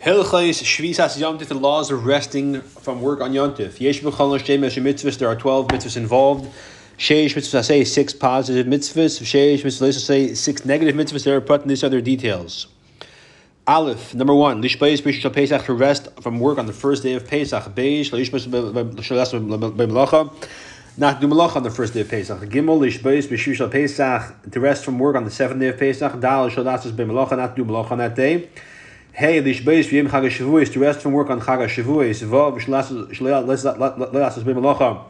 Hilchais Shvisas Yomtiv, the laws of resting from work on Yomtiv. Yesh b'chol shemesh mitzvahs, there are 12 mitzvahs involved. Sheish mitzvahs say six positive mitzvahs. Sheish mitzvahs say six negative mitzvahs. There are put in these other details. Aleph, number one, Lishbayis Bishul Pesach to rest from work on the first day of Pesach. Beish, Lishbayis B'melacha, not do malacha on the first day of Pesach. Gimel, Lishbayis Bishul Pesach to rest from work on the seventh day of Pesach. Dal, Shalasis B'melacha, not do malacha on that day. Hey, Lishbayis V'yim Chag HaShavuos to rest from work on Chag HaShavuos. Vav, Shalasis B'melacha,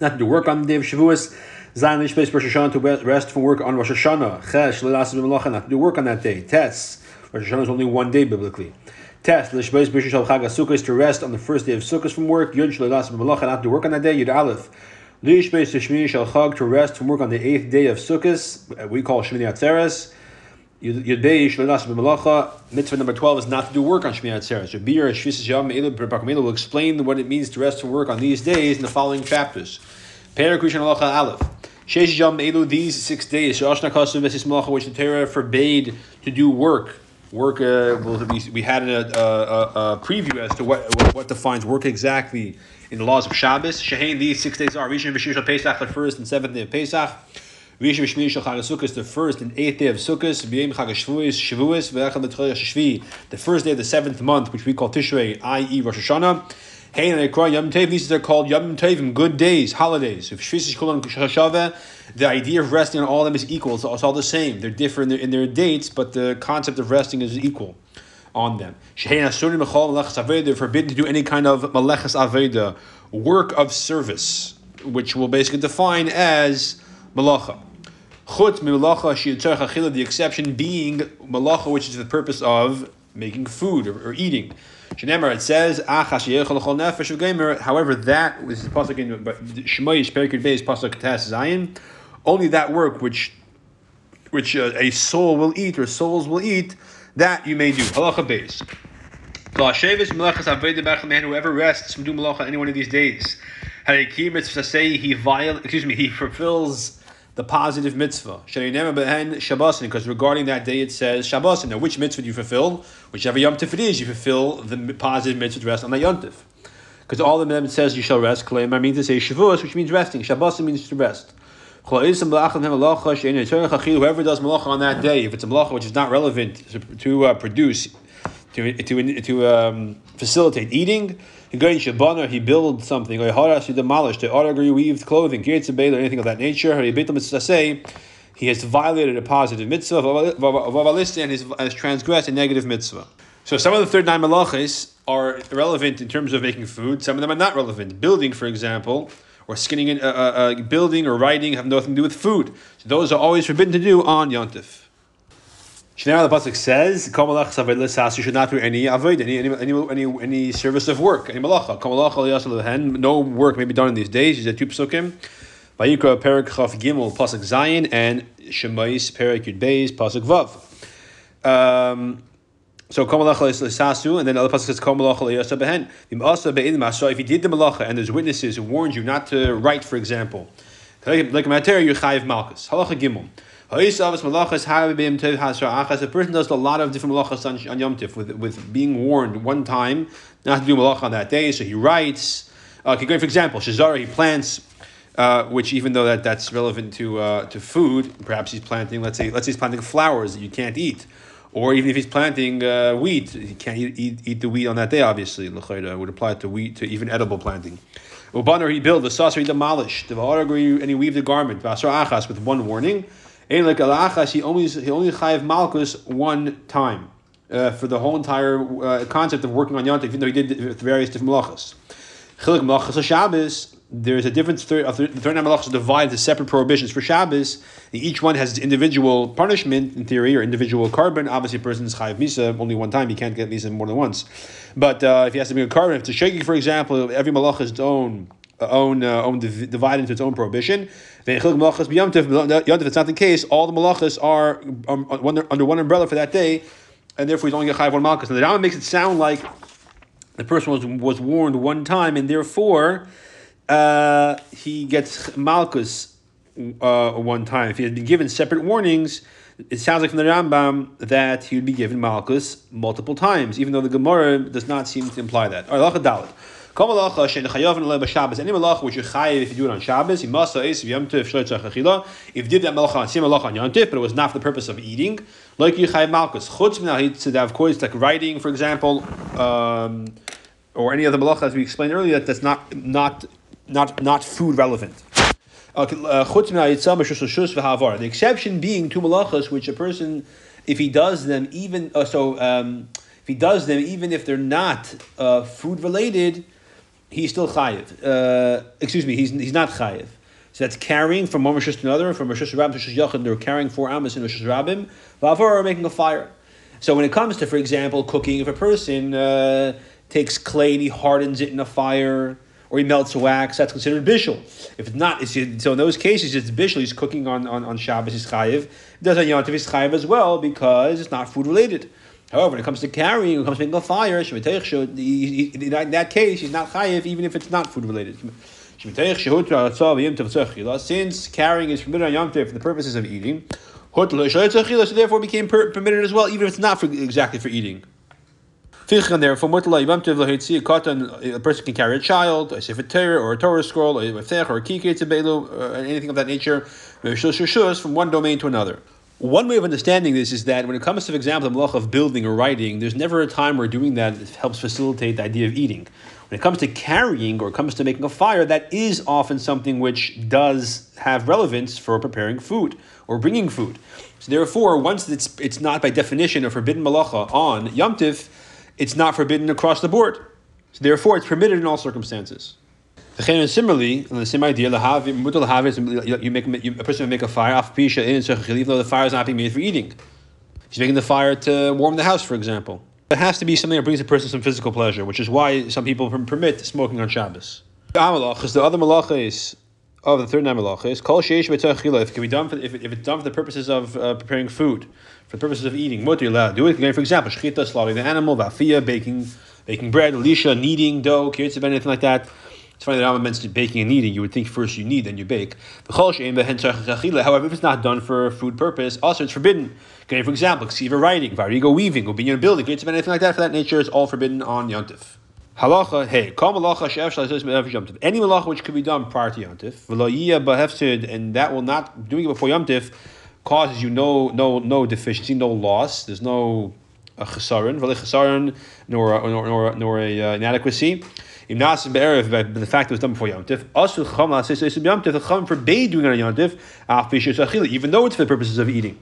not to work on the day of Shavuos. Zayin Lishbayis Rosh Hashanah to rest from work on Rosh Hashanah. Chesh, Shalasis B'melacha, not to work on that day. Tes. Rosh Hashanah is only one day biblically. Test l'shbeis b'shul shal chag Sukkot to rest on the first day of Sukkot from work. Yud shleilas b'malacha not to work on that day. Yud aleph l'shbeis shmini shal chag to rest from work on the eighth day of Sukkot. We call Shmini Atzeres. Yud bei shleilas b'malacha. Mitzvah number twelve is not to do work on Shmini Atzeres. Rabbi Shvisis Yom Elu B'Bakamelu will explain what it means to rest from work on these days in the following chapters. Perak Rishon Halacha Aleph. Sheish Yom Elu these six days. Shashna Kasu Vesis Malacha which the Torah forbade to do work work uh, we, we had a, a, a, preview as to what, what, defines work exactly in the laws of Shabbos. Shehain, these six days are Rishon V'Shir Pesach, the first and seventh day of Pesach. Rishon V'Shmini Shal Chag Sukkot, the first and eighth day of Sukkot. B'Yem Chag Shavuos, Shavuos, V'Echad L'Tchol Shvi, the first day of the seventh month, which we call Tishrei, i.e. Rosh Hashanah. Hey, and Ekra Yom Tev, these are called Yom Tevim, good days, holidays. If Shvis Kulan Shashave, the idea of resting on all of them is equal. It's all the same. They're different in their, in their dates, but the concept of resting is equal on them. They're forbidden to do any kind of malechas aveda, work of service, which we'll basically define as malacha. Chut malacha the exception being malacha, which is the purpose of making food or, or eating. Shenemar, it says, however, that was the pasuk in Shemaish Perikid Beis pasuk Tas Zayin. Only that work which which uh, a soul will eat or souls will eat, that you may do. Halacha Beis. Whoever rests from doing malacha any one of these days, he excuse me, he fulfills the positive mitzvah. Because regarding that day it says Shabbosin. Now, which mitzvah do you fulfill? Whichever Yom Tif it is, you fulfill the positive mitzvah to rest on the Yom Tif. Because all the it says you shall rest. Claim I mean to say Shavuos, which means resting. Shabbosin means to rest. Whoever does malacha on that day, if it's a malacha which is not relevant to, to uh, produce, to, to, to um, facilitate eating, he builds something, or he demolished it, or weaved clothing, or anything of that nature. He has violated a positive mitzvah, and has transgressed a negative mitzvah. So some of the third nine malachas are relevant in terms of making food. Some of them are not relevant. Building, for example, or skinning, uh, uh, uh, building or writing have nothing to do with food. So those are always forbidden to do on Yontif. Shnei the pasuk says, "You should not do any avoid any any any any service of work, any malacha. No work may be done in these days. These are two psukim. Vayikra perik chaf gimel pasuk zayin and shemais perik yud beis pasuk vav. Um, so kamalacha is sasu, and then the other pasuk says kamalacha liyasa behen. So if you did the malacha and there's witnesses who warned you not to write, for example, like mater, you chayiv malchus. Halacha gimel. A person does a lot of different malachas on, on Yom Tif with, with being warned one time not to do malacha on that day. So he writes, uh, okay, for example, Shazara, he plants, uh, which even though that, that's relevant to uh, to food, perhaps he's planting, let's say, let's say he's planting flowers that you can't eat. Or even if he's planting uh, wheat, he can't eat, eat, eat the wheat on that day, obviously. would apply to wheat, to even edible planting. Ubanar, he built, the saucer, he demolished, and he weaved the garment, achas, with one warning. Ein like alachas, he only he only chayiv malchus one time uh, for the whole entire uh, concept of working on yontif, even though he did various different malachas. Chilik malachas Shabbos. There's a difference. The third nine malachas are divided into separate prohibitions for Shabbos. Each one has individual punishment in theory or individual korban. Obviously, a person is chayiv misa only one time. He can't get misa more than once. But uh, if he has to be a korban, if it's a shaking, for example, every malach is its own own uh, own divide into its own prohibition. It's not the case, all the malachas are um, under one umbrella for that day, and therefore he's only get chayiv one malchus. And the Rambam makes it sound like the person was was warned one time, and therefore uh, he gets malchus uh, one time. If he had been given separate warnings, It sounds like from the Rambam that he would be given Malchus multiple times, even though the Gemara does not seem to imply that. All right. Any malacha which you chayiv if you do it on Shabbos, you must if you did that malacha on same malacha on Yontif, but it was not for the purpose of eating, like you chayiv malchus. Chutz minahit of course, like writing, for example, um, or any other malacha as we explained earlier, that that's not not not not food relevant. Uh, the exception being two malachas, which a person, if he does them, even uh, so, um, if he does them, even if they're not uh, food related, he's still chayiv. Uh, excuse me, he's, he's not chayiv. So that's carrying from one Rosh to another, from Rosh Rabbim to Rosh Yachid, they're carrying four amas in Rosh Rabbim, Vavor making a fire. So when it comes to, for example, cooking, if a person uh, takes clay and he hardens it in a fire, or he melts wax, that's considered bishul. If it's not, it's, so in those cases, it's bishul. He's cooking on, on, on Shabbos, he's chayiv. It does on Yom Tov, he's chayiv as well because it's not food related. However, when it comes to carrying, when it comes to making a fire, in that case, he's not chayiv, even if it's not food related. Since carrying is permitted on Yom Tov for the purposes of eating, so therefore became permitted as well, even if it's not for, exactly for eating. Therefore, a person can carry a child, a sefer Torah, or a Torah scroll, or a fech, or a kikir, or uh, anything of that nature, from one domain to another. One way of understanding this is that when it comes to, for example, the malach of building or writing, there's never a time where doing that helps facilitate the idea of eating. When it comes to carrying or it comes to making a fire, that is often something which does have relevance for preparing food or bringing food. So therefore, once it's, it's not by definition a forbidden malacha on Yom Tif, it's not forbidden across the board. So therefore, it's permitted in all circumstances. Similarly, the same idea, you make you, a person will make a fire, off Pisha in and so even though the fire is not being made for eating. He's making the fire to warm the house, for example. It has to be something that brings a person some physical pleasure, which is why some people permit smoking on Shabbos. The other malacha is of the third nine malacha is kol sheish If can be done for if, if it's done for the purposes of uh, preparing food, for the purposes of eating, allowed to do it. For example, shechita, slaughtering the animal, vafia, baking, baking bread, kneading dough, kitzah, anything like that. It's funny that Rambam mentioned baking and kneading. You would think first you knead, then you bake. However, if it's not done for food purpose, also it's forbidden. Okay, for example, ksiva writing, varigo weaving, a building, anything like that for that nature is all forbidden on Yontif. Halacha, hey, kol malacha she'ef Any malacha which could be done prior to yontif, and that will not doing it before yontif causes you no no no deficiency, no loss. There's no a chesaron, chesaron, nor nor nor, nor a uh, inadequacy. The fact it was done before Yom Tif. Also, chum says Yom Tif. The chum forbade doing it on Yom Tif, even though it's for the purposes of eating.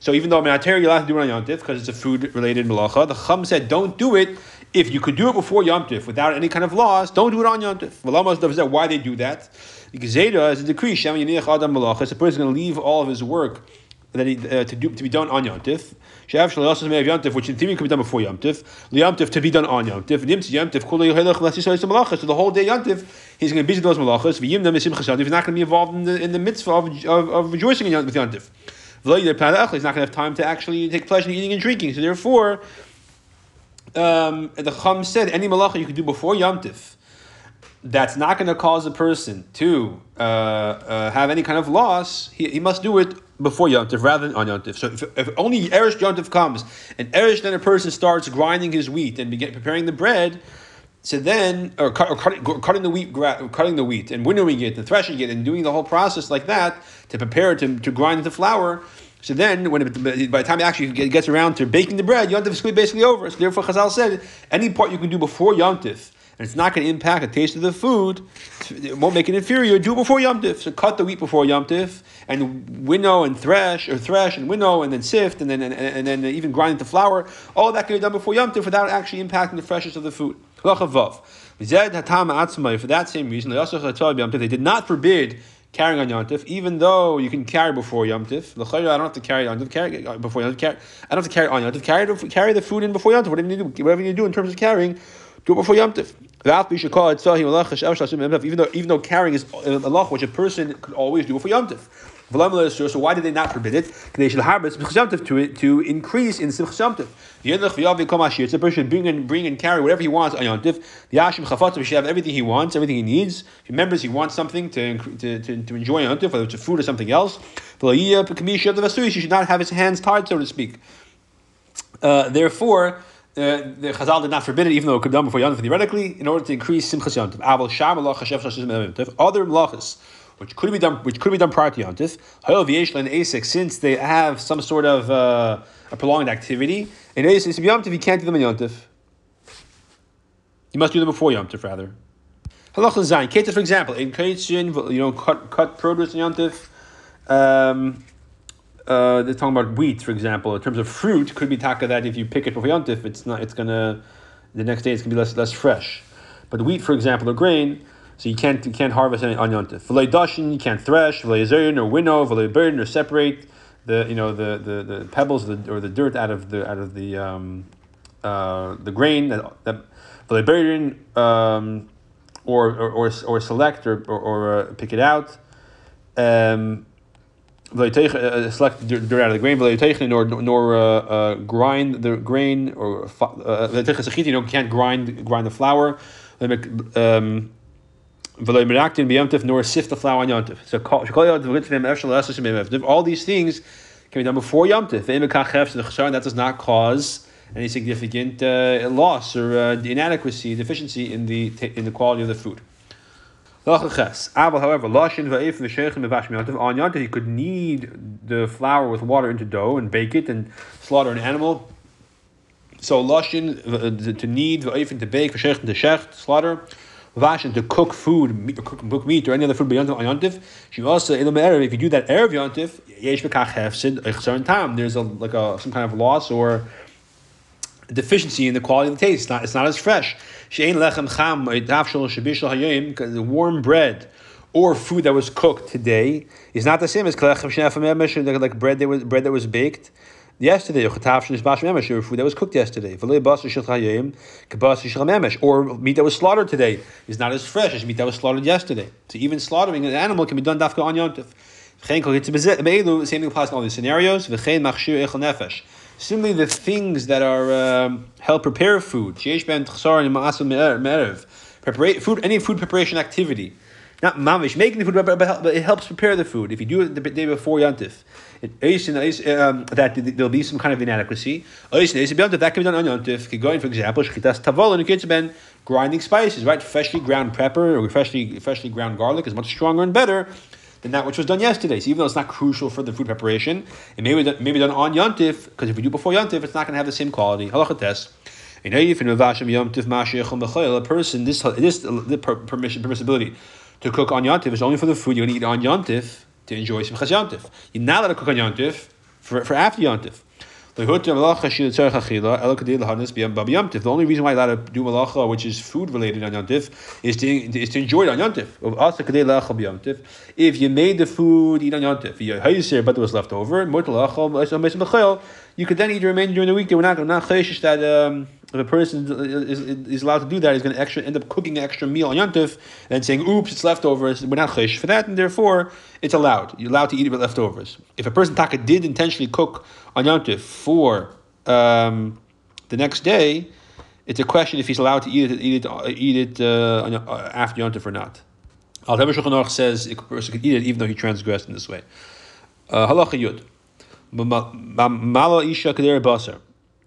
So even though I'm not Minater you're allowed to do it on Yom Tif because it's a food related malacha, the chum said don't do it if you could do it before Yom Tif without any kind of laws, don't do it on Yom Tif. Why they do that? Because Zeta is a decree. Shem Adam Malach. A person is going to leave all of his work that he, uh, to do to be done on Yom Tif. Tif, which in theory could be done before Yom Tif. Yom to be done on Yamtiv. Yom Tif. Yom Tif So the whole day Yom Tif, he's going to be busy those malachas. V'yim them He's not going to be involved in the, in the mitzvah of, of, of rejoicing in Yom, with Yom Tif. He's not going to have time to actually take pleasure in eating and drinking. So therefore, um, the Chum said any malacha you could do before Yom Tif that's not going to cause a person to uh, uh, have any kind of loss, he, he must do it before Yom Tif rather than on Yom Tif. So if, if only Eresh Yom Tif comes and Eresh then a person starts grinding his wheat and begin preparing the bread, so then or, cut, or cutting, cutting the wheat, cutting the wheat and winnowing it and threshing it and doing the whole process like that to prepare it to, to grind the flour. So then, when it, by the time it actually gets around to baking the bread, Yontif is basically over. So therefore, Chazal said any part you can do before Yontif, and it's not going to impact the taste of the food, it won't make it inferior. Do it before Yomtiv. So cut the wheat before Yomtiv, and winnow and thresh, or thresh and winnow, and then sift, and then and, and then even grind into flour. All that can be done before Yomtiv without actually impacting the freshness of the food. For that same reason, they did not forbid carrying on Yontif, even though you can carry before Yontif. I don't have to carry on carry uh, before Yontif. I don't have to carry on Yontif. Carry, carry the food in before Yontif. Whatever you do, whatever you do in terms of carrying, do it before Yom Tif. Even though even though carrying is a law which a person could always do before Yom. So why did they not forbid it? To, to increase in Simchas Yom Tov. The person should bring and bring and carry whatever he wants on Yom Tov. The Yashim Chafatzah should have everything he wants, everything he needs. If he remembers he wants something to, to, to, to enjoy on Yom Tov, whether it's a food or something else, he should not have his hands tied, so to speak. Uh, therefore, the Chazal did not forbid it, even though it could be done before Yom theoretically, in order to increase Simchas Yom Tov. Other melachas, which could be done, which could be done prior to Yom Tov, since they have some sort of uh, a prolonged activity, in Asik Yom Tov, you can't do them in Yom Tov. You must do them before Yom Tov, rather. Halach Zayin, for example, in Ketzin, you know, cut, cut produce in Yom Tov. Um, uh, they're talking about wheat, for example. In terms of fruit, could be taka that if you pick it before yontif, it's not. It's gonna the next day it's gonna be less less fresh. But wheat, for example, or grain, so you can't you can't harvest any on yontif. V'lei dashin, you can't thresh. V'lei zerin or winnow. V'lei burden or separate the you know the the, the pebbles or the, or the dirt out of the out of the um, uh, the grain that that burden um, or, or or or select or or, or uh, pick it out. Um, uh, select dirt out of the grain, nor nor uh, uh, grind the grain, or uh, you know can't grind grind the flour. Um, nor sift the flour on yontif. So all these things can be done before yontif. That does not cause any significant uh, loss or uh, inadequacy, deficiency in the in the quality of the food. However, lashin on yontif you could knead the flour with water into dough and bake it and slaughter an animal. So lashin uh, to knead to bake v'shechin to shech slaughter. Vashin to cook food, cook, meat or any other food beyond on yontif. She also if you do that erev yontif, yesh v'kach hefsid. There's a like a some kind of loss or deficiency in the quality of the taste. It's not, it's not as fresh. The warm bread or food that was cooked today is not the same as like bread that was bread that was baked yesterday, or food that was cooked yesterday, or meat that was slaughtered today is not as fresh as meat that was slaughtered yesterday. So even slaughtering an animal can be done dafka on yontif. Same thing applies in all these scenarios. Similarly, the things that are um, help prepare food, preparation, food, any food preparation activity, not mamish making the food, but it helps prepare the food. If you do it the day before yantif, it, um, that there'll be some kind of inadequacy. That can be done on yantif. Going, for example, shchitas tavol and kitzben, grinding spices, right? Freshly ground pepper or freshly freshly ground garlic is much stronger and better than that which was done yesterday. So even though it's not crucial for the food preparation, it may be done, may be done on Yontif, because if we do before Yontif, it's not going to have the same quality. Halacha test. A person, this this the permission permissibility to cook on Yontif is only for the food you're going to eat on Yontif to enjoy Simchas Yontif. You're not allowed to cook on Yontif for, for after Yontif. The only reason why you're allowed to do malacha, uh, which is food related on Yontif, is to, is to enjoy it on Yontif. If you made the food, eat on Yontif. But there was left over, you could then eat the remainder during the week. They were not, not that um, if a person is, is allowed to do that, he's going to extra end up cooking an extra meal on Yontif and saying, oops, it's leftovers. We're not chayish for that, and therefore it's allowed. You're allowed to eat it with leftovers. If a person taka did intentionally cook on Yontif for um, the next day, it's a question if he's allowed to eat it, eat it, eat it uh, uh after Yontif or not. Al Shulchan says a person can eat it even though he transgressed in this way. Uh, yud. Mala isha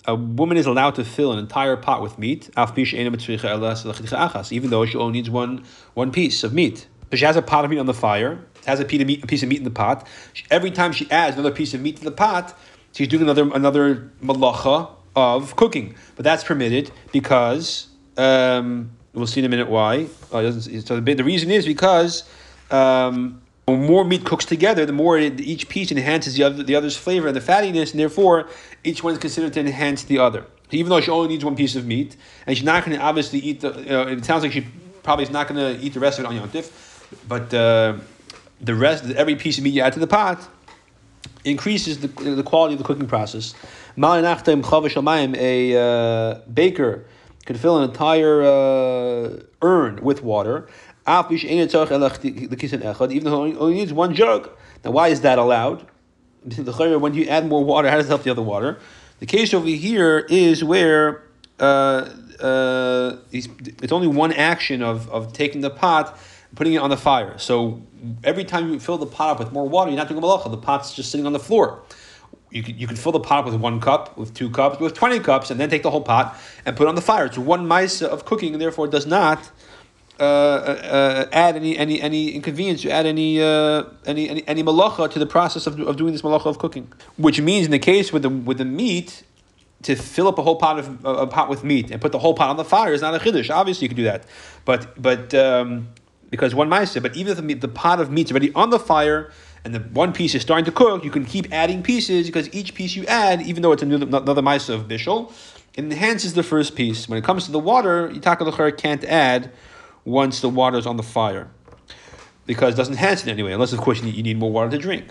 a woman is allowed to fill an entire pot with meat, even though she only needs one, one piece of meat. So she has a pot of meat on the fire, has a piece of meat, a piece of meat in the pot. Every time she adds another piece of meat to the pot, she's doing another another malacha of cooking. But that's permitted because um, we'll see in a minute why. Uh, so the, the, reason is because um, the more meat cooks together, the more it, each piece enhances the other the other's flavor and the fattiness, and therefore each one is considered to enhance the other. Even though she only needs one piece of meat, and she's not going to obviously eat the, know, it sounds like she probably is not going to eat the rest of it on yontif, but uh, the rest, every piece of meat you add to the pot, increases the, the quality of the cooking process. A uh, baker could fill an entire uh, urn with water Even though he only needs one jug. Now, why is that allowed? when you add more water, how does it help the other water? The case over here is where uh, uh, it's only one action of, of taking the pot putting it on the fire. So every time you fill the pot up with more water, you're not doing a malacha. The pot's just sitting on the floor. You can, you can fill the pot up with one cup, with two cups, with 20 cups, and then take the whole pot and put on the fire. It's one ma'aseh of cooking, and therefore it does not uh, uh, add any any any inconvenience, you add any uh, any any, any malacha to the process of, of doing this malacha of cooking. Which means in the case with the with the meat, to fill up a whole pot of a pot with meat and put the whole pot on the fire is not a chiddush. Obviously, you can do that, but but um, because one ma'aseh. But even if the, meat, the pot of meat's already on the fire and the one piece is starting to cook, you can keep adding pieces because each piece you add, even though it's another, another of bishul, enhances the first piece. When it comes to the water, Yitaka can't add once the water is on the fire because it doesn't enhance it anyway, unless of course you need, more water to drink.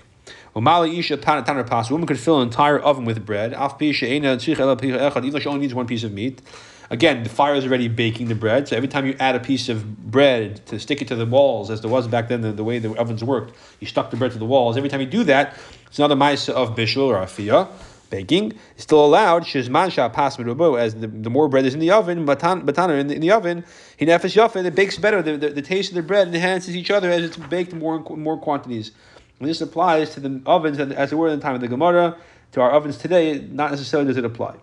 A woman could fill an entire oven with bread, even though she only needs one piece of meat. Again, the fire is already baking the bread, so every time you add a piece of bread to stick it to the walls, as there was back then, the, the way the ovens worked, you stuck the bread to the walls. Every time you do that, it's another ma'aseh of bishul or afiyah, baking. is still allowed, shizman pas as the, the more bread is in the oven, batana in the, in the oven, he nefesh yafeh, it bakes better. The, the, the, taste of the bread enhances each other as it's baked more more quantities. And this applies to the ovens, as it were in the time of the Gemara, to our ovens today, not necessarily does it apply.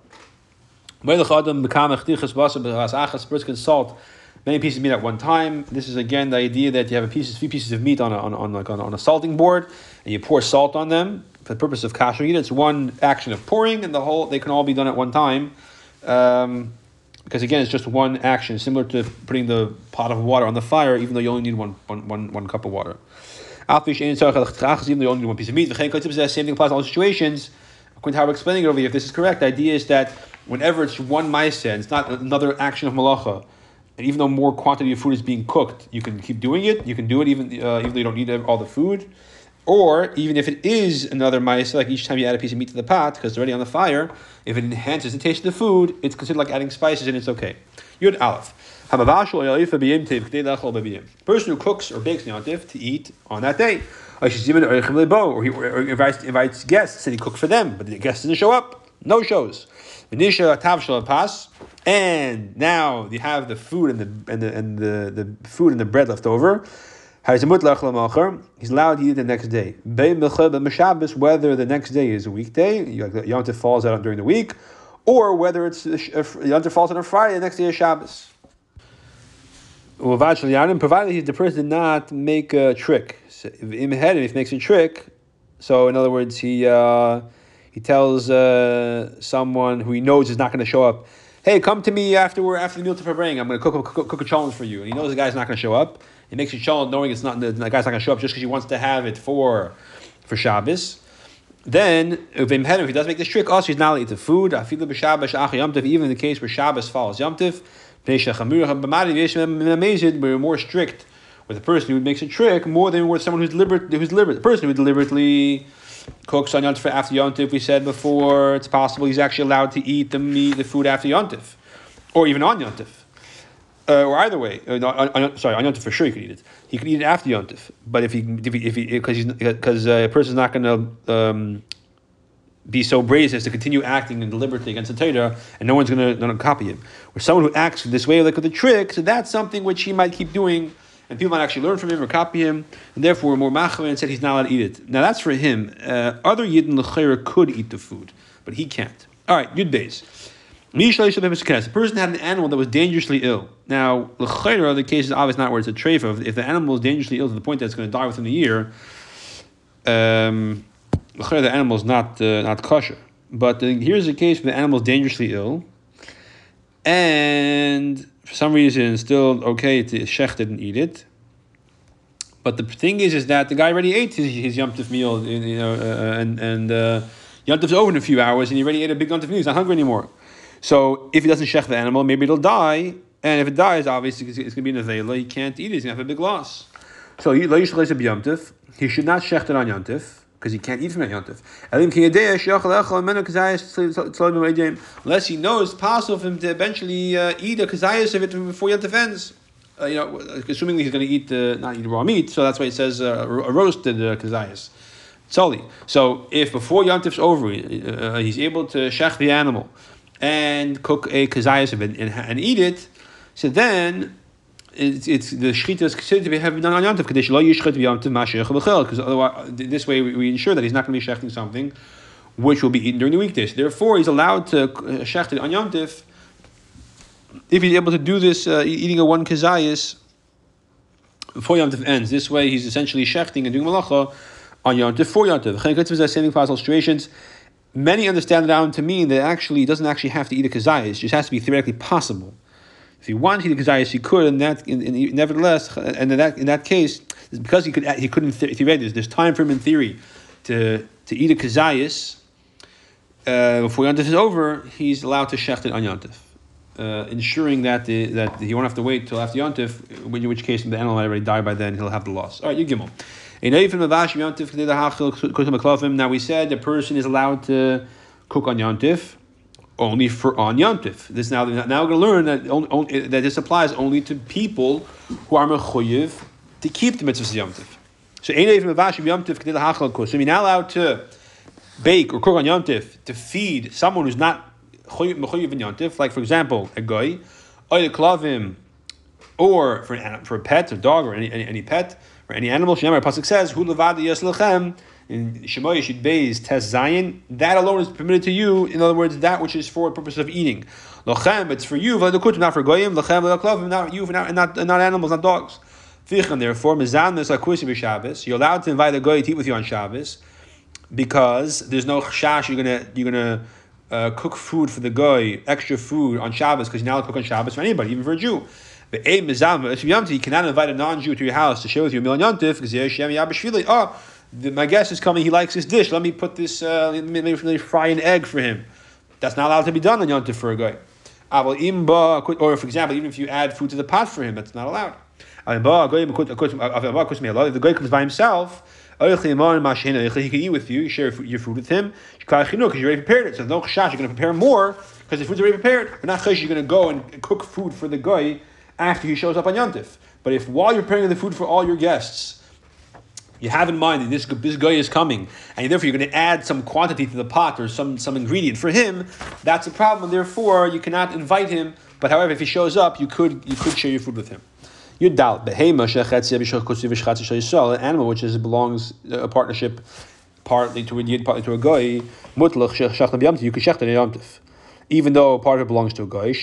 Salt many pieces of meat at one time. This is again the idea that you have a piece, few pieces of meat on a, on, on, like on, on a salting board, and you pour salt on them for the purpose of kosher eat. It's one action of pouring, and the whole they can all be done at one time. Um, because again, it's just one action, similar to putting the pot of water on the fire, even though you only need one, one, one, one cup of water. Even though you only need one piece of meat. The same thing applies to all situations. According to how we're explaining it over here, if this is correct, the idea is that whenever it's one ma'aseh, it's not another action of malacha, and even though more quantity of food is being cooked, you can keep doing it. You can do it even uh, even though you don't need all the food, or even if it is another ma'aseh, like each time you add a piece of meat to the pot because it's already on the fire, if it enhances the taste of the food, it's considered like adding spices and it's okay. Yud Aleph. Person who cooks or bakes yontif to eat on that day. Or he or invites, invites guests and he cooked for them, but the guests didn't show up. No shows. And now you have the food and the and the and the, the food and the bread left over. He's allowed to eat the next day. Whether the next day is a weekday, Yontif falls out during the week, or whether it's Yontif falls on a Friday, the next day is Shabbos. Provided he's the person did not make a trick. If he makes a trick, so in other words, he. Uh, he tells uh, someone who he knows is not going to show up, "Hey, come to me after we're after the meal to bring. I'm going to cook, cook, cook a challenge for you." And he knows the guy's not going to show up. He makes you challenge knowing it's not the, the guy's not going to show up just because he wants to have it for for Shabbos. Then, if he does make this trick, also he's not eat the food. Even in the case where Shabbos follows Yomtiv, we're more strict with a person who makes a trick more than with someone who's deliberate, who's deliberate. The person who deliberately cooks on Yontif after Yontif, we said before, it's possible he's actually allowed to eat the meat, the food after Yontif, or even on Yontif. Uh, or either way, uh, on, on, sorry, on Yontif for sure he could eat it. He could eat it after Yontif, but if he, if he, if he, because he's, because uh, a person's not going to um, be so brazen as to continue acting and deliberately against the Torah, and no one's going to copy him. Or someone who acts this way, like with a trick, so that's something which he might keep doing and people might actually learn from him or copy him, and therefore more machmer and said he's not allowed to eat it. Now that's for him. Uh, other yidden lechera could eat the food, but he can't. All right, good days. The person had an animal that was dangerously ill. Now, the case is obviously not where it's a treifa. If the animal is dangerously ill to the point that it's going to die within a year, um, the animal is not uh, not kosher. But here's a case where the animal is dangerously ill, and for some reason still okay the shech didn't eat it. But the thing is, is that the guy already ate his, his meal, you know, uh, and and uh, Yom over in a few hours, and he already ate a big Yom Tov meal. He's not hungry anymore. So if he doesn't shech the animal, maybe it'll die. And if it dies, obviously it's, it's going to be in a vela. He can't eat it. He's going to have a big loss. So he should not shech it on Yom Tov because he can't eat from Yontif. Unless he knows it's possible for him to eventually uh, eat a kazayas of it before Yontif ends. uh, you know, assuming he's going to eat not eat raw meat, so that's why it says uh, a roasted uh, kazayas. Tzoli. So if before Yontif's over, uh, he's able to shech the animal and cook a kazayas of it and, and eat it, so then it's, it's the shechita is considered to be having done on Yontif because otherwise this way we, we ensure that he's not going to be shechting something which will be eaten during the weekdays. Therefore, he's allowed to shecht it on Yontif if he's able to do this, uh, eating a one kazayas before Yom Tov ends. This way, he's essentially shechting and doing malacha on Yom Tov for Yom Tov. saving possible situations. Many understand that to mean that actually doesn't actually have to eat a kazayas; it just has to be theoretically possible. If he wanted to eat a kazayas, he could, and that, in, in, nevertheless, and in that in that case, because he could, he couldn't theoretically. There's time for him in theory to to eat a kazayas uh, before Yom Tov is over. He's allowed to shecht it on Yom Tov uh, ensuring that the, that he won't have to wait till after Yontif, in which case the animal might already die by then, he'll have the loss. All right, you gimel. Now we said the person is allowed to cook on Yontif only for on Yontif. This now now we're going to learn that only, only, that this applies only to people who are mechuyev to keep the mitzvahs of Yontif. So So you're not allowed to bake or cook on Yontif to feed someone who's not mechuyev in Yontif. like for example, a guy, a klavim, or for an, for a pet, a dog, or any, any, any pet, or any animal. Shemar Pasuk says, "Hu levad lechem." In Shemay Yishid Beis Tes Zayin, that alone is permitted to you. In other words, that which is for the purpose of eating. Lochem, it's for you. Not for goyim. Lochem, v'aduklavim, not you, not not, not animals, not dogs. Fichan, therefore, mizan misakusi b'Shabbos. You're allowed to invite a goy to eat with you on Shabbos because there's no chash. You're gonna you're gonna uh, cook food for the guy, extra food on Shabbos, because you're not allowed to cook on Shabbos for anybody, even for a Jew. You cannot invite a non-Jew to your house to share with you a meal on Yontif, because oh, my guest is coming, he likes this dish, let me put this, uh, maybe fry an egg for him. That's not allowed to be done on Yontif for a guy. Or, for example, even if you add food to the pot for him, that's not allowed. If the guy comes by himself, he can eat with you, you share your food with him, because you already prepared it. So no chash, you're going to prepare more, because the food's already prepared. But not chash, you're going to go and cook food for the guy after he shows up on Yontif. But if while you're preparing the food for all your guests, you have in mind that this, this guy is coming, and therefore you're going to add some quantity to the pot or some, some ingredient for him, that's a problem. Therefore, you cannot invite him. But however, if he shows up, you could you could share your food with him. Behema b'shachotzi v'shchatzi shel An animal which is belongs a partnership partly to a yid, partly to a guy. Mutlach shech b'yamtiv. You can shech it yamtiv. Even though part of it belongs to a guy. You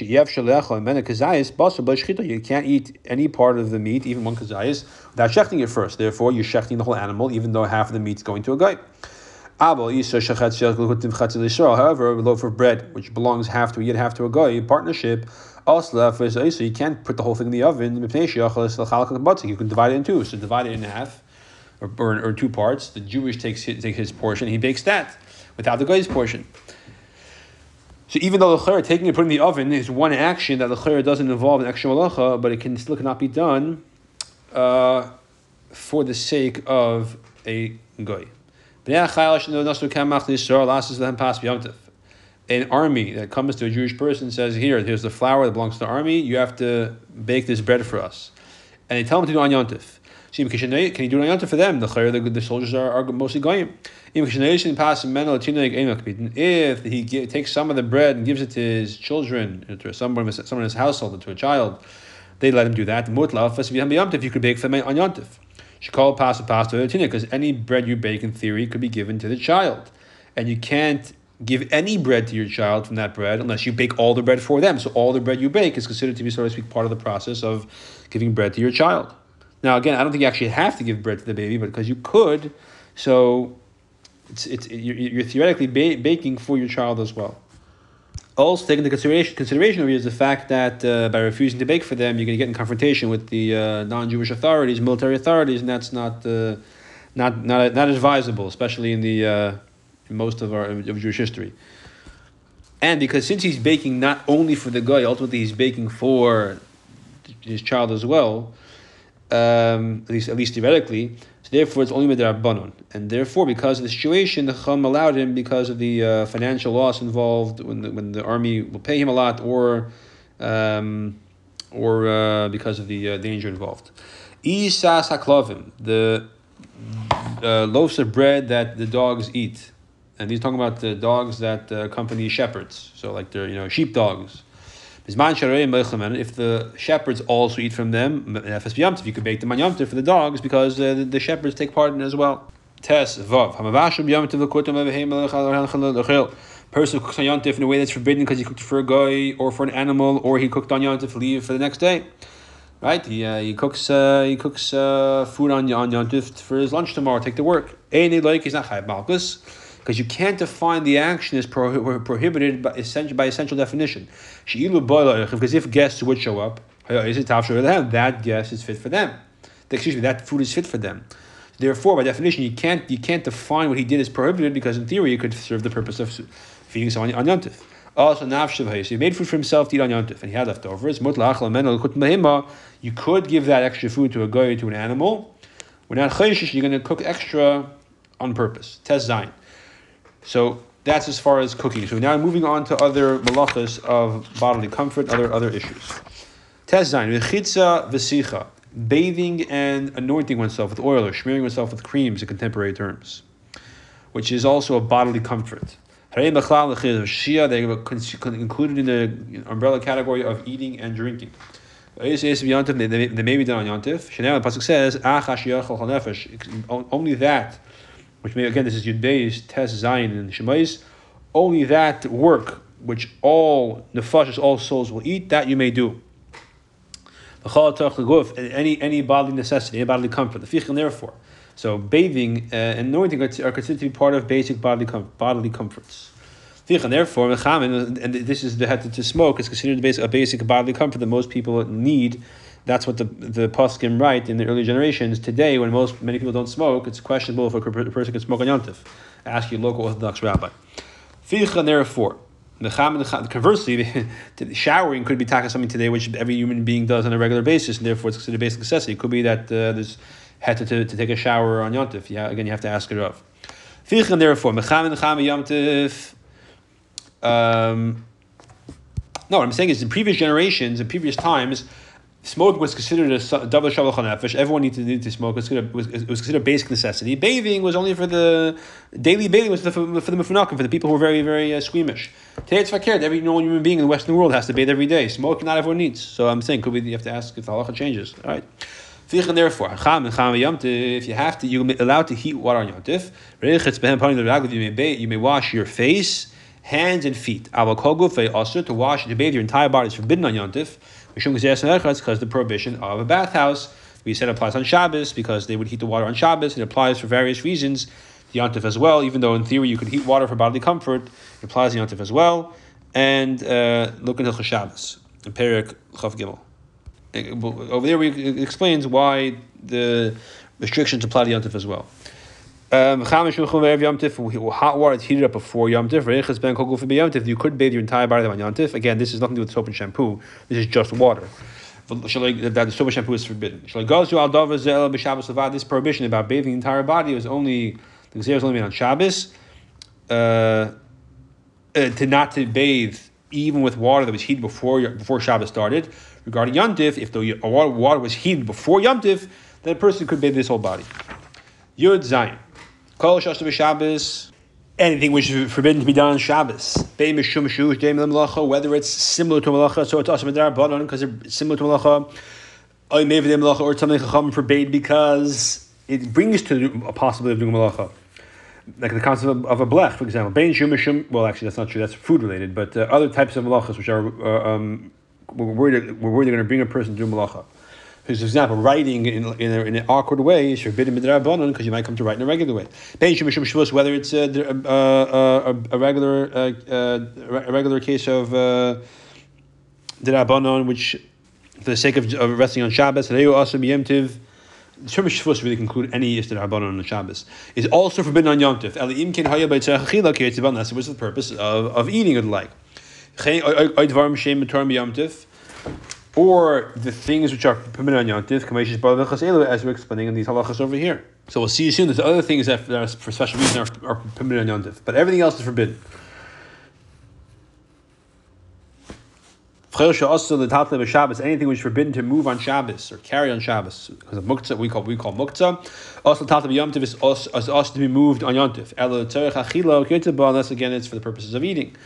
can't eat any part of the meat, even one kazayis, without shechting it first. Therefore, you're shechting the whole animal, even though half of the meat's going to a guy. However, a loaf of bread, which belongs half to a yid, half to a guy, partnership, so you can't put the whole thing in the oven. You can divide it in two. So divide it in half, or, or, or two parts. The Jewish takes his, takes his portion. He bakes that without the guy's portion. So even though the taking and putting in the oven is one action that the doesn't involve an extra malacha, but it can still cannot be done uh, for the sake of a goy an army that comes to a Jewish person says, Here, here's the flour that belongs to the army, you have to bake this bread for us. And they tell him to do on Yontif. Can you do it on Yontif for them? The, the, the soldiers are, are mostly going. If he takes some of the bread and gives it to his children, uh, to someone, someone in his household, to a child, they let him do that. If you could bake for me on Yontif. She called pasta pasta because any bread you bake in theory could be given to the child. And you can't give any bread to your child from that bread unless you bake all the bread for them. So all the bread you bake is considered to be, so to speak, part of the process of giving bread to your child. Now, again, I don't think you actually have to give bread to the baby, but because you could, so it's, it's you're, you're theoretically ba- baking for your child as well. Also, taking into consideration consideration over is the fact that uh, by refusing to bake for them, you're going to get in confrontation with the uh, non-Jewish authorities, military authorities, and that's not uh, not not not advisable, especially in the uh, in most of our of Jewish history. And because since he's baking not only for the guy, ultimately he's baking for his child as well, um, at least at least theoretically. Therefore, it's only midrabanon, and therefore, because of the situation, the Chum allowed him because of the uh, financial loss involved when the, when the army will pay him a lot, or um, or uh, because of the uh, danger involved. Isas haklovim, the uh, loaves of bread that the dogs eat, and he's talking about the dogs that uh, accompany shepherds, so like they're you know sheep dogs. If the shepherds also eat from them, if you could bake them on Yom for the dogs because uh, the, the, shepherds take part in it as well. Tes vav person who cooks on Yontif in a way that's forbidden because he cooked for a guy or for an animal, or he cooked on Yontif leave for the next day. Right? He, uh, he cooks uh, he cooks uh, food on on Yontif for his lunch tomorrow. Take to work. Any like he's not chayv malchus because you can't define the action as pro- prohibited by essential by essential definition. Because if guests would show up, that guest is fit for them. Excuse me, that food is fit for them. Therefore, by definition, you can't you can't define what he did as prohibited because in theory it could serve the purpose of feeding someone on Yontif. Also, nafshav so he made food for himself to eat on Yontif, and he had leftovers. You could give that extra food to a guy to an animal. We're not you're going to cook extra on purpose. Test zayin. So that's as far as cooking. So now moving on to other malachas of bodily comfort, other other issues. Test zayin. V'chitza v'sicha. Bathing and anointing oneself with oil or smearing oneself with creams in contemporary terms, which is also a bodily comfort. They were included in the umbrella category of eating and drinking. They may be done on Yontif. Chanel Pasuk says, only that, which may again this is Yud Beis, Tes Zion and Shemais, only that work which all nefashis, all souls will eat, that you may do. Any any bodily necessity, any bodily comfort. The therefore. So bathing uh, and anointing are, considered to be part of basic bodily com- bodily comforts. And therefore, and this is the head to smoke is considered a basic bodily comfort that most people need. That's what the the poskim write in the early generations. Today, when most many people don't smoke, it's questionable if a person can smoke on yontif. Ask your local Orthodox rabbi. And therefore, conversely, showering could be talking something today which every human being does on a regular basis, and therefore it's considered a basic necessity. It could be that uh, there's had to, to, to, take a shower on Yontif. Yeah, again, you have to ask it of. Fichan, therefore, mecham necham Yontif. Um, no, what I'm saying is in previous generations, in previous times, smoke was considered a double shavach nefesh. Everyone needed to, needed to smoke. It was, considered, it was considered a basic necessity. Bathing was only for the daily bathing was for, for the mufanakim, for the people who were very very uh, squeamish. Today it's fakir. Every normal human being in the Western world has to bathe every day. Smoke not everyone needs. So I'm saying, could we? You have to ask if the halacha changes. All right. Therefore, if you have to, you're allowed to heat water on yomtiv. You may bathe, you may wash your face, hands, and feet. To wash to bathe your entire body is forbidden on yomtiv. Because the prohibition of a bathhouse, we said applies on Shabbos because they would heat the water on Shabbos. It applies for various reasons. The yontif as well, even though in theory you could heat water for bodily comfort, it applies the yontif as well. And uh, look into Shabbos, in Perik Chav Gimel over there, it explains why the restrictions apply to Yom as well. Um, hot water is heated up before Yom Tif. You could bathe your entire body on Yom Tif. Again, this is nothing to do with soap and shampoo. This is just water. That the soap and shampoo is forbidden. This prohibition about bathing the entire body was only the Xer is only made on Shabbos. Uh, uh, to not to bathe even with water that was heated before before Shabbos started. Regarding Yontif, if the water was heated before Yontif, then a person could bathe his whole body. Yud Zayin. Kol Shabbos. Anything which is forbidden to be done on Shabbos. Whether it's similar to Malacha, so it's also because it's similar to Malacha. Or something Chacham forbade because it brings to a possibility of doing Malacha like the concept of, of a blech, for example. Bein shumishum. Well, actually, that's not true. That's food related. But uh, other types of malachas, which are uh, um, we're worried, we're worried they're going to bring a person to do malacha. For example, writing in, in, a, in an awkward way is forbidden midrabanon because you might come to write in a regular way. Whether it's a, a, a, a regular uh, uh, a regular case of uh, which for the sake of, of resting on Shabbos, also yemtiv the term Shavuos really conclude any Yisr Rabbanon on Shabbos, is also forbidden on Yom Tov. Elim ken haya That's was the purpose of, of eating or the like. Or the things which are permitted on Yontif, Yom Tov, as we're explaining in these halachas over here. So we'll see you soon. There's other things that, are, for special reason are, are permitted on Yontif, but everything else is forbidden. Anything which is forbidden to move on Shabbos or carry on Shabbos, because of muktzah we call we call muktzah. Also, tatab yomtiv is also to be moved on yontif. Unless again it's for the purposes of eating.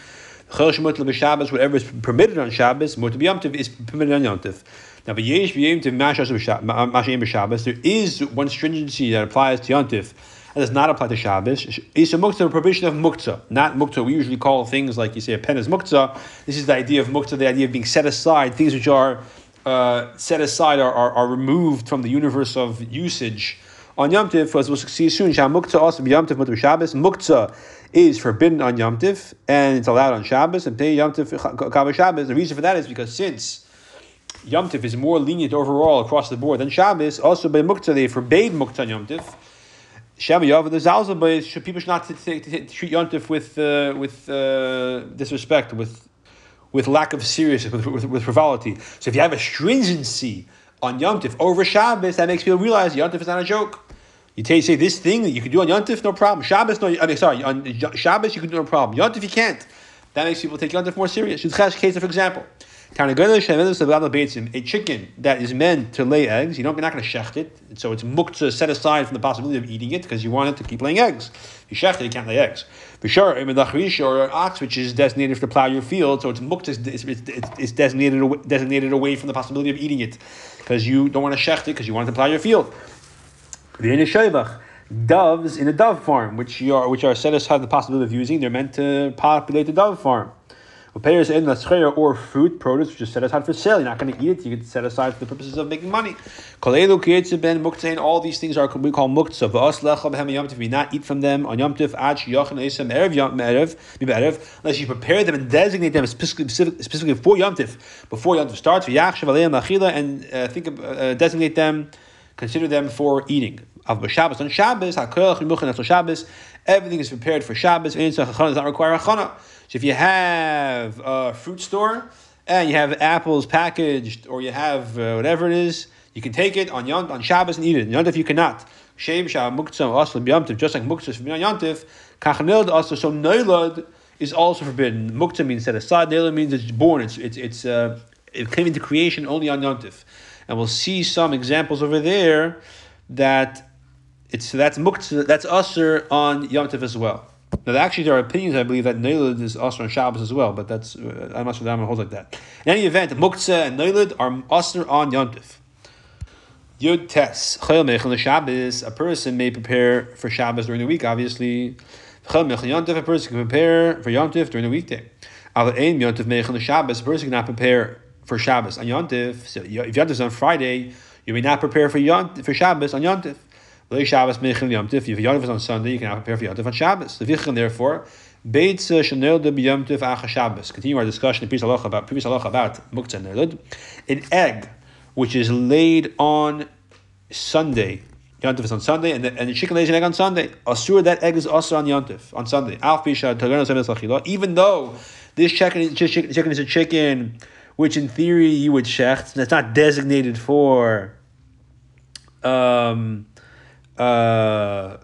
Whatever is permitted on Shabbos, mutab yomtiv is permitted on yontif. Now, the Yesh beyamtiv mashash, there is one stringency that applies to yontif and does not apply to Shabbos. Isa muktzah, a prohibition of muktzah, not muktzah. We usually call things like you say a pen is muktzah. This is the idea of muktzah, the idea of being set aside, things which are uh, set aside are, are, are, removed from the universe of usage. On Yom Tif, as we'll see soon, Muktzah also Yom Tif Mutter Shabbos. Muktzah is forbidden on Yom Tif and it's allowed on Shabbos. And Yom Tif Shabbos. The reason for that is because since Yom Tif is more lenient overall across the board than Shabbos, also by Muktzah they forbade Muktzah on Yom Tif. Shema Yav, the Zalzal, but people should not t- t- t- treat Yontif with uh, with uh, disrespect, with with lack of seriousness, with, with, with, frivolity. So if you have a stringency on Yontif over Shabbos, that makes people realize Yontif is not a joke. You say this thing that you can do on Yontif, no problem. Shabbos, no. I mean, sorry, on Shabbos you can do no problem. Yontif you can't. That makes people take Yontif more serious. Case, for example. A chicken that is meant to lay eggs, you don't, you're not going to shecht it, so it's muktzah set aside from the possibility of eating it because you want it to keep laying eggs. If you shecht it, you can't lay eggs. For sure, or an ox which is designated to plow your field, so it's muktzah, it's, it's, it's designated, designated away from the possibility of eating it because you don't want to shecht it because you want it to plow your field. The Yenishavach, doves in a dove farm, which are which are set aside the possibility of using, they're meant to populate the dove farm. Payers in the or fruit, produce, which is set aside for sale. You're not going to eat it. You can set aside for the purposes of making money. ben All these things are we call muktzah. V'as. We not eat from them on yomtiv. Ad shiyachin esem erev erev. Unless you prepare them and designate them specifically, specifically for yomtiv before yomtiv starts. V'yachshav aleim lachila and uh, think of, uh, designate them, consider them for eating. Shabbos on Shabbos, Shabbos. Everything is prepared for Shabbos. And so does not require hachana. So if you have a fruit store and you have apples packaged or you have uh, whatever it is, you can take it on Yont, on Shabbos and eat it. Yontif you cannot. Shem Shah Muktzah Aslam Yontif, just like Muktzah on Yontif, Kachanilad also, so Noilad is also forbidden. Muktzah means set aside, Noilad means it's born, it's, it's, it's uh, it came into creation only on Yontif. And we'll see some examples over there that it's that's Muktzah, that's Usr on Yontif as well. Now, actually, there are opinions, I believe, that Neilid is also on Shabbos as well, but that's, uh, I'm not sure that I'm going to hold like that. In any event, Muktzah and Neilid are also on Yontif. Yud Tes, Chayil Mechel Shabbos, a person may prepare for Shabbos during the week, obviously. Chayil Mechel Yontif, a person can prepare for Yontif during the weekday. Al Ein Yontif Mechel Shabbos, a person cannot prepare for Shabbos on Yontif. So if Yontif is on Friday, you may not prepare for Yontif, for Shabbos on Yontif. Shabbos Mechil Yom Tif. If Yom Tif is on Sunday, you can now prepare for Yom Tif on Shabbos. The Vichin, therefore, Beitz uh, Shanel de Yom Tif Acha Shabbos. Continue our discussion in previous halacha about previous halacha about Muktzah Nelud. An egg which is laid on Sunday. Yom Tif is on Sunday, and the, and the chicken lays an egg on Sunday. Asur, that egg is also on Yom Tif, on Sunday. Even though this chicken, chicken is a chicken which in theory you would shecht, that's not designated for um, uh,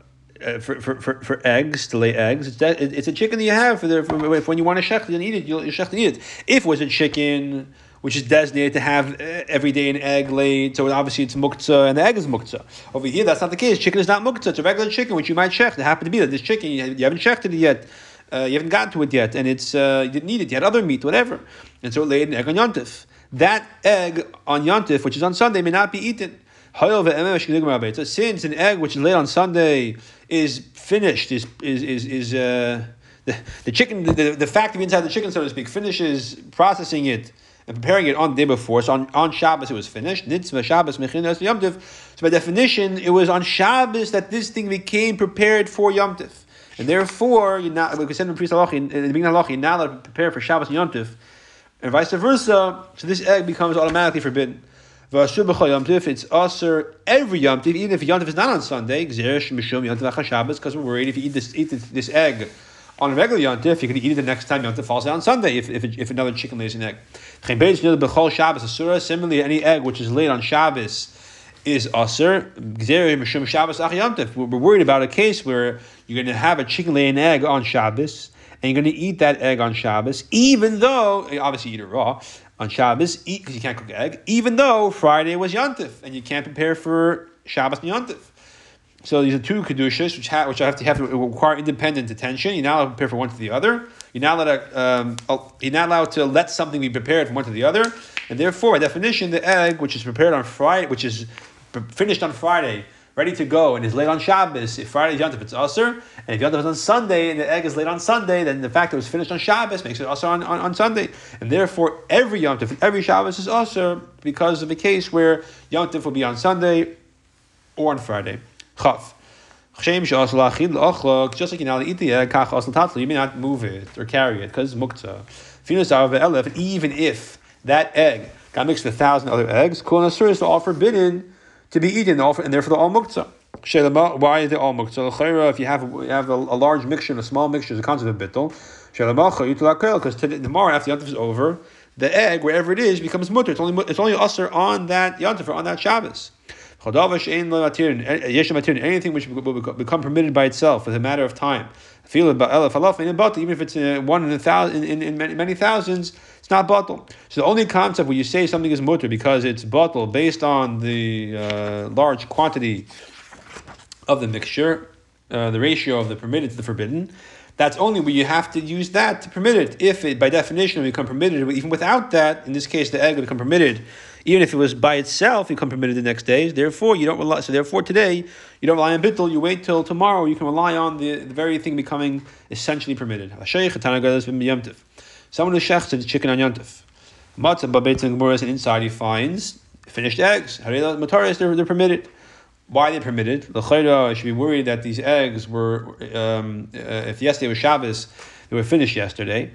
for, for, for, for eggs to lay eggs. It's that it's a chicken that you have for the for, when you want to shech and eat it. You'll, you'll shech and eat it. If it was a chicken which is designated to have uh, every day an egg laid, so obviously it's muktzah and the egg is muktzah. Over here, that's not the case. Chicken is not muktzah. It's a regular chicken which you might shech. It happened to be that this chicken you haven't shechted it yet. Uh, you haven't gotten to it yet, and it's uh, you didn't need it. You had other meat, whatever, and so it laid an egg on yontif. That egg on yontif, which is on Sunday, may not be eaten. Since an egg which is laid on Sunday is finished, is is is, is uh, the, the chicken, the, the fact of inside the chicken, so to speak, finishes processing it and preparing it on the day before. So on, on Shabbos it was finished. Nitzvah Shabbos Mechinas Yom So by definition, it was on Shabbos that this thing became prepared for Yom Tif. And therefore, you're not, like we said in in the beginning halachi, you're not allowed to prepare for Shabbos and Yom Tif, and vice versa. So this egg becomes automatically forbidden. If it's usher every Yom Tiv, even if Yom Tiv is not on Sunday, because we're worried if you eat this, eat this, egg on a regular Yom Tif, you can eat it the next time Yom Tif falls out on Sunday if, if, if another chicken lays an egg. Similarly, any egg which is laid on Shabbos is aser. We're worried about a case where you're going to have a chicken lay an egg on Shabbos, and you're going to eat that egg on Shabbos, even though obviously eat it raw on Shabbos, eat because you can't cook egg, even though Friday was Yontif and you can't prepare for Shabbos and Yontif. So these are two kedushas which have which I have to have to require independent attention. You're not allowed to prepare for one to the other. You're not allowed to, um, you're not allowed to let something be prepared from one to the other, and therefore, by definition, the egg which is prepared on Friday, which is finished on Friday, ready to go, and is laid on Shabbos. If Friday is Yontif, it's Usr, and if Yontif is on Sunday and the egg is laid on Sunday, then the fact that it was finished on Shabbos makes it also on, on, on Sunday, and therefore every Yontif, every Shabbos is Usr because of a case where Yontif will be on Sunday or on Friday. Chav. Just like you're not eat the egg, you may not move it or carry it because mukta. Even if that egg got mixed with a thousand other eggs, kol is all forbidden to be eaten, and therefore they're all mukta. Why they all mukta? If you have you have a, a large mixture and a small mixture, a concept of bittul. Because tomorrow after the Yantif is over, the egg wherever it is becomes mutter. It's only it's only usher on that Yantif on that Shabbos. Anything which will become permitted by itself as a matter of time. Even if it's uh, one in a thousand, in, in many thousands, it's not batel. So the only concept where you say something is mutter because it's batel based on the uh, large quantity of the mixture, uh, the ratio of the permitted to the forbidden. That's only where you have to use that to permit it. If it, by definition, become permitted, even without that, in this case, the egg will become permitted even if it was by itself, you come permitted the next day. Therefore, you don't rely. So therefore, today you don't rely on bittul. You wait till tomorrow. You can rely on the, the very thing becoming essentially permitted. Someone who shechs the chicken on yontif. Matzah babetz and and inside he finds finished eggs. Mataris they're, they're permitted. Why they permitted? The I should be worried that these eggs were, um, uh, if yesterday was Shabbos, they were finished yesterday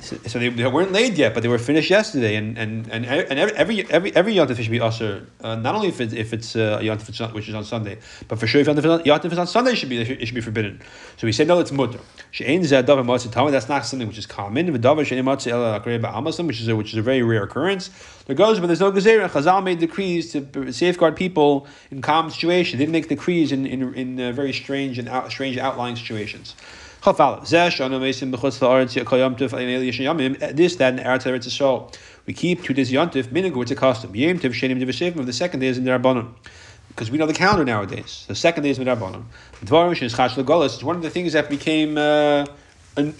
so they, they, weren't laid yet, but they were finished yesterday, and and and, and every every every yontif should be usher. Uh, not only if it's if it's uh, yontif which is on Sunday, but for sure if yontif is on Sunday, it should be it should be forbidden. So we say no, it's mutter. That's not something which is common. Which is a, which is a very rare occurrence. There goes, but there's no gezerah. Chazal made decrees to safeguard people in common situations. They didn't make decrees in in, in uh, very strange and out, strange outlying situations. This, that, in Eretz Eretz Yisrael. We keep two days Yontif, minig, it's a custom. Yom Tiv, Shenim, Div, the second day is in the Rabbanon. Because we know the calendar nowadays. The second day is Midrabanon. Dvarim, Shin, Chash, Golis, is one of the things that became uh,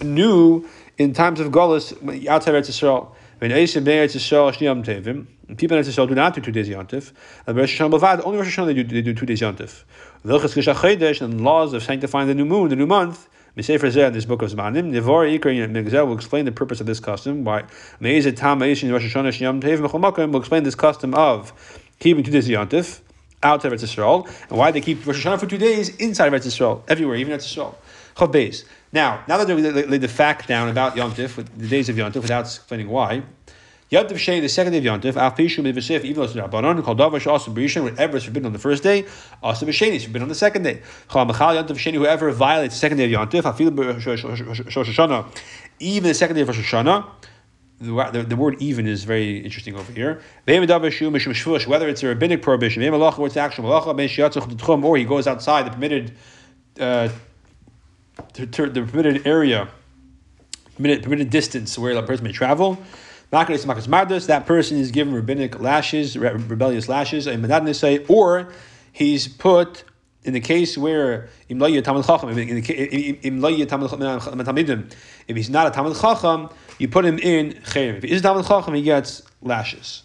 new in times of Golis outside Eretz Yisrael. When Eisem Eretz Yisrael, Shniyam Tevim, people in Eretz Yisrael do not do two days Yontif. And Rosh Hashanah Bavad, only Rosh Hashanah they do, they do two days Yontif. Vilchas Kisha and laws of sanctifying the new moon, the new month, Misefer Zeh in this book of Zmanim, Nevar Ikar Megzel will explain the purpose of this custom. Why Meizet Tam Meishin Rosh Hashanah Tev will explain this custom of keeping two days Yontif outside of Eretz Yisrael, and why they keep Rosh Hashanah for two days inside of Eretz Yisrael, everywhere, even Eretz Yisrael. Chav Beis. Now, now that they laid the fact down about Yontif, the days of Yontif, without explaining why, Yontif Shei, the second day of Yontif, Af Pishu Mivasif, even though it's Rabbanon, called Davash also Berishan, whatever is forbidden on the first day, also B'Sheni is forbidden on the second day. Chal Machal Yontif Sheni, whoever violates the second day of Yontif, Afil Rosh even the second day of Rosh the, the, the, word even is very interesting over here. Whether it's a rabbinic prohibition, or it's actual malacha, or he goes outside the permitted, uh, the permitted area, permitted, permitted distance where a person may travel. That person is given rabbinic lashes, rebellious lashes, or he's put in the case where if he's not a Talmud Chacham, you put him in Cherem. If he is a Talmud Chacham, he gets lashes.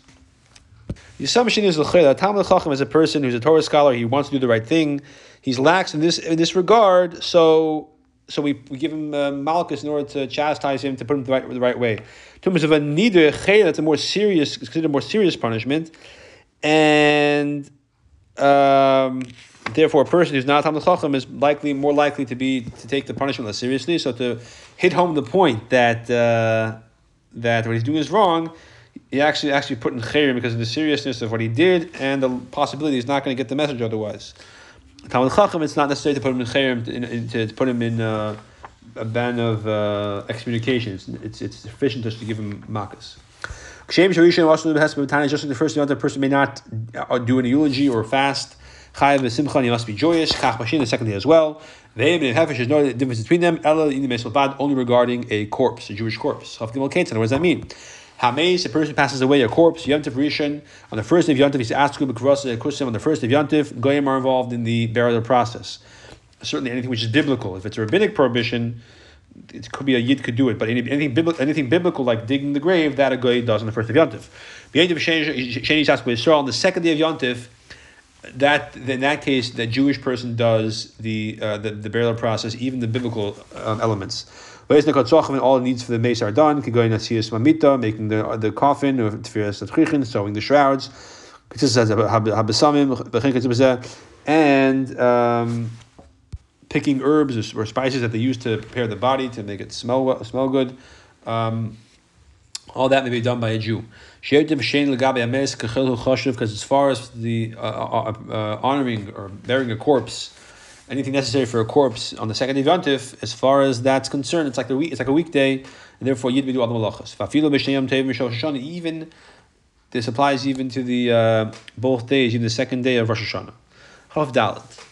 The assumption is that Talmud Chacham is a person who's a Torah scholar, he wants to do the right thing, he's lax in this in this regard, so so we, we give him uh, malchus in order to chastise him to put him the right the right way. Terms of a nider that's a more serious considered a more serious punishment, and um, therefore a person who's not Talmud Chacham is likely more likely to be to take the punishment less seriously. So to hit home the point that uh, that what he's doing is wrong, he actually actually put in chayrim because of the seriousness of what he did and the possibility he's not going to get the message otherwise. Talmud Chacham, it's not necessary to put him in chayim, to, to, put him in uh, a ban of uh, excommunication. It's, it's, it's sufficient just to give him makas. Just like the first the person may not uh, do an eulogy or fast. Chayav v'simcha, he must be joyous. Chach bashin, the second day as well. Ve'im and hefesh, there's no difference between them. Ella only regarding a corpse, a Jewish corpse. What does that mean? Hameis, a person passes away, a corpse, Yom Rishon, on the first day of Yom he's asked to Kusim on the first day of Yom Goyim are involved in the burial process. Certainly anything which is biblical. If it's a rabbinic prohibition, it could be a yid could do it, but anything biblical, anything biblical like digging the grave, that a goy does on the first day of Yontif. On the second day of Yontif, that in that case, the Jewish person does the uh, the, the burial process, even the biblical um, elements. All needs for the meis are done. Making the the coffin, sewing the shrouds, and um, picking herbs or spices that they use to prepare the body to make it smell smell good. Um, all that may be done by a Jew. Because as far as the uh, uh, uh, honoring or burying a corpse, anything necessary for a corpse on the second day of as far as that's concerned, it's like a week, it's like a weekday, and therefore Yid do all the malachas. Even this applies even to the uh, both days, even the second day of Rosh Hashanah. Chav Dalit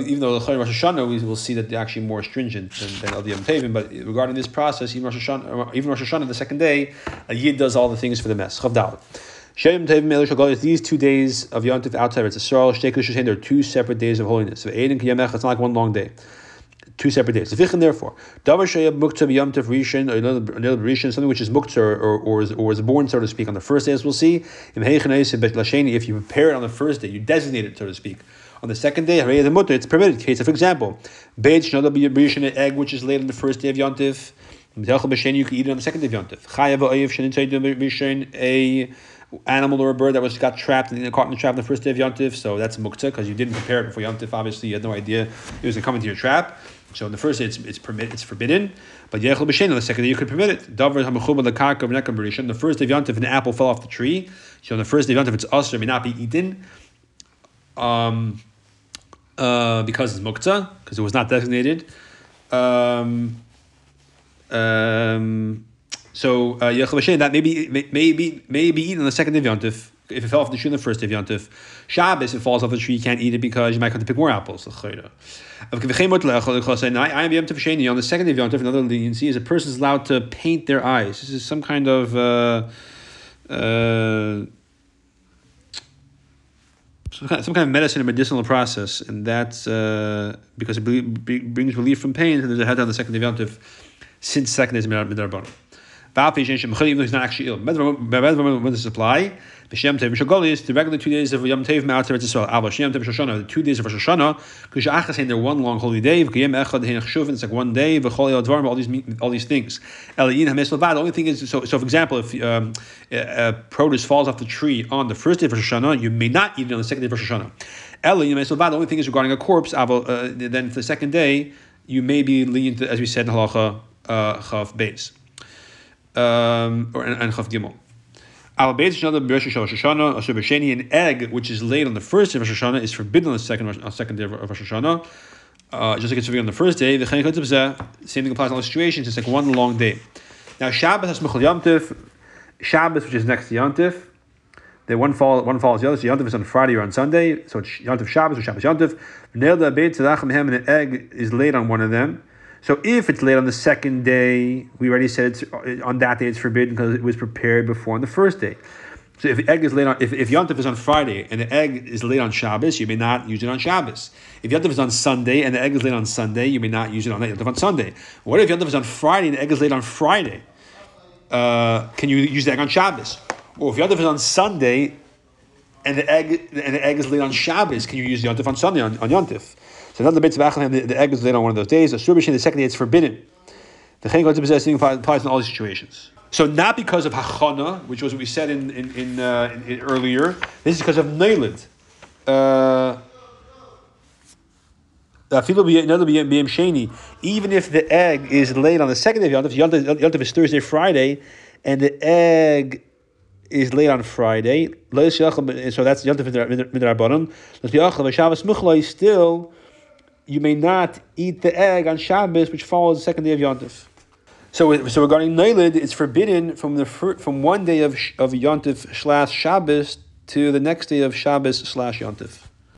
even though the Rosh Hashanah we will see that they're actually more stringent than, than Al Tevin, but regarding this process, even Rosh Hashanah, even Rosh Hashanah, the second day, a Yid does all the things for the mess. Chavdal. These two days of Yom Tov outside it's a Shtei there are two separate days of holiness. So it's not like one long day. Two separate days. Therefore, something which is muktzah or, or, is, or is born, so to speak, on the first day, as we'll see. If you prepare it on the first day, you designate it, so to speak on the second day, it's permitted. Case for example, Beit Shnada an egg which is laid on the first day of Yom Yontif. You can eat it on the second day of Yom Tov. Chayav Oyev Shnitzay Yontif. A animal or a bird that was got trapped in a caught in the trap on the first day of Yontif. So that's muktzah because you didn't prepare it before Yontif. Obviously, you had no idea it was coming to come into your trap. So on the first day, it's it's permit, it's forbidden. But yechel the second day, you could permit it. Davar. The first day of Yontif, an apple fell off the tree. So on the first day of Yontif, it's usher may not be eaten. Um, uh, because it's mukta, because it was not designated. Um, um, so uh, that maybe maybe maybe eaten on the second of Yontif. If it fell off the tree on the first of Yontif, Shabbos, it falls off the tree, you can't eat it because you might have to pick more apples. I am Yontif On the second of Yontif, another leniency is a person is allowed to paint their eyes. This is some kind of. Uh, uh, some kind, some kind of medicine and medicinal process, and that's uh, because it brings relief from pain. And there's a head on the second Yom since second is midrabanan. Even though he's not actually ill. When the regular two days of Yom Tev Ma'at Teretz Yisrael. Tev Shoshana, the two days of one long holy day. Echad it's like one day. V'Chol Dvarim, all these all these things. Eliyin Levad. The only thing is, so so for example, if um, produce falls off the tree on the first day of Rosh Hashanah, you may not eat it on the second day of Rosh Hashanah. Eliyin Levad. The only thing is regarding a corpse. Uh, then for the second day, you may be lenient, as we said in Halacha uh, Chav Beis. Um, or and Chav Gimel. An egg which is laid on the first day of Rosh Hashanah is forbidden on the second on second day of Rosh Hashanah. Uh, just like it's forbidden on the first day, the same thing applies in all situations. It's like one long day. Now Shabbos has Mechal Yom Shabbos, which is next to Yom Tif, the one fall one follows the other. So Yom is on Friday or on Sunday. So it's Yom Shabbos or Shabbos Yom Tif. And an egg is laid on one of them. So if it's laid on the second day, we already said it's, on that day it's forbidden because it was prepared before on the first day. So if the egg is laid on, if, if Yontif is on Friday and the egg is laid on Shabbos, you may not use it on Shabbos. If Yontif is on Sunday and the egg is laid on Sunday, you may not use it on Yontif on Sunday. What if Yontif is on Friday and the egg is laid on Friday? Uh, can you use the egg on Shabbos? Or if Yontif is on Sunday and the egg and the egg is laid on Shabbos, can you use the Yontif on Sunday on, on Yontif? So another bit of the, the egg is laid on one of those days. A the second day, it's forbidden. The chen to possess applies in all these situations. So not because of hachana, which was what we said in in, in, uh, in, in earlier. This is because of neilid. Uh, even if the egg is laid on the second day of Yontif is Thursday, Friday, and the egg is laid on Friday. So that's Yontif midrabanan. Shabbos still you may not eat the egg on Shabbos, which follows the second day of Yontif. So, so regarding Nailid, it's forbidden from the from one day of of Yontif slash Shabbos to the next day of Shabbos slash Yontif.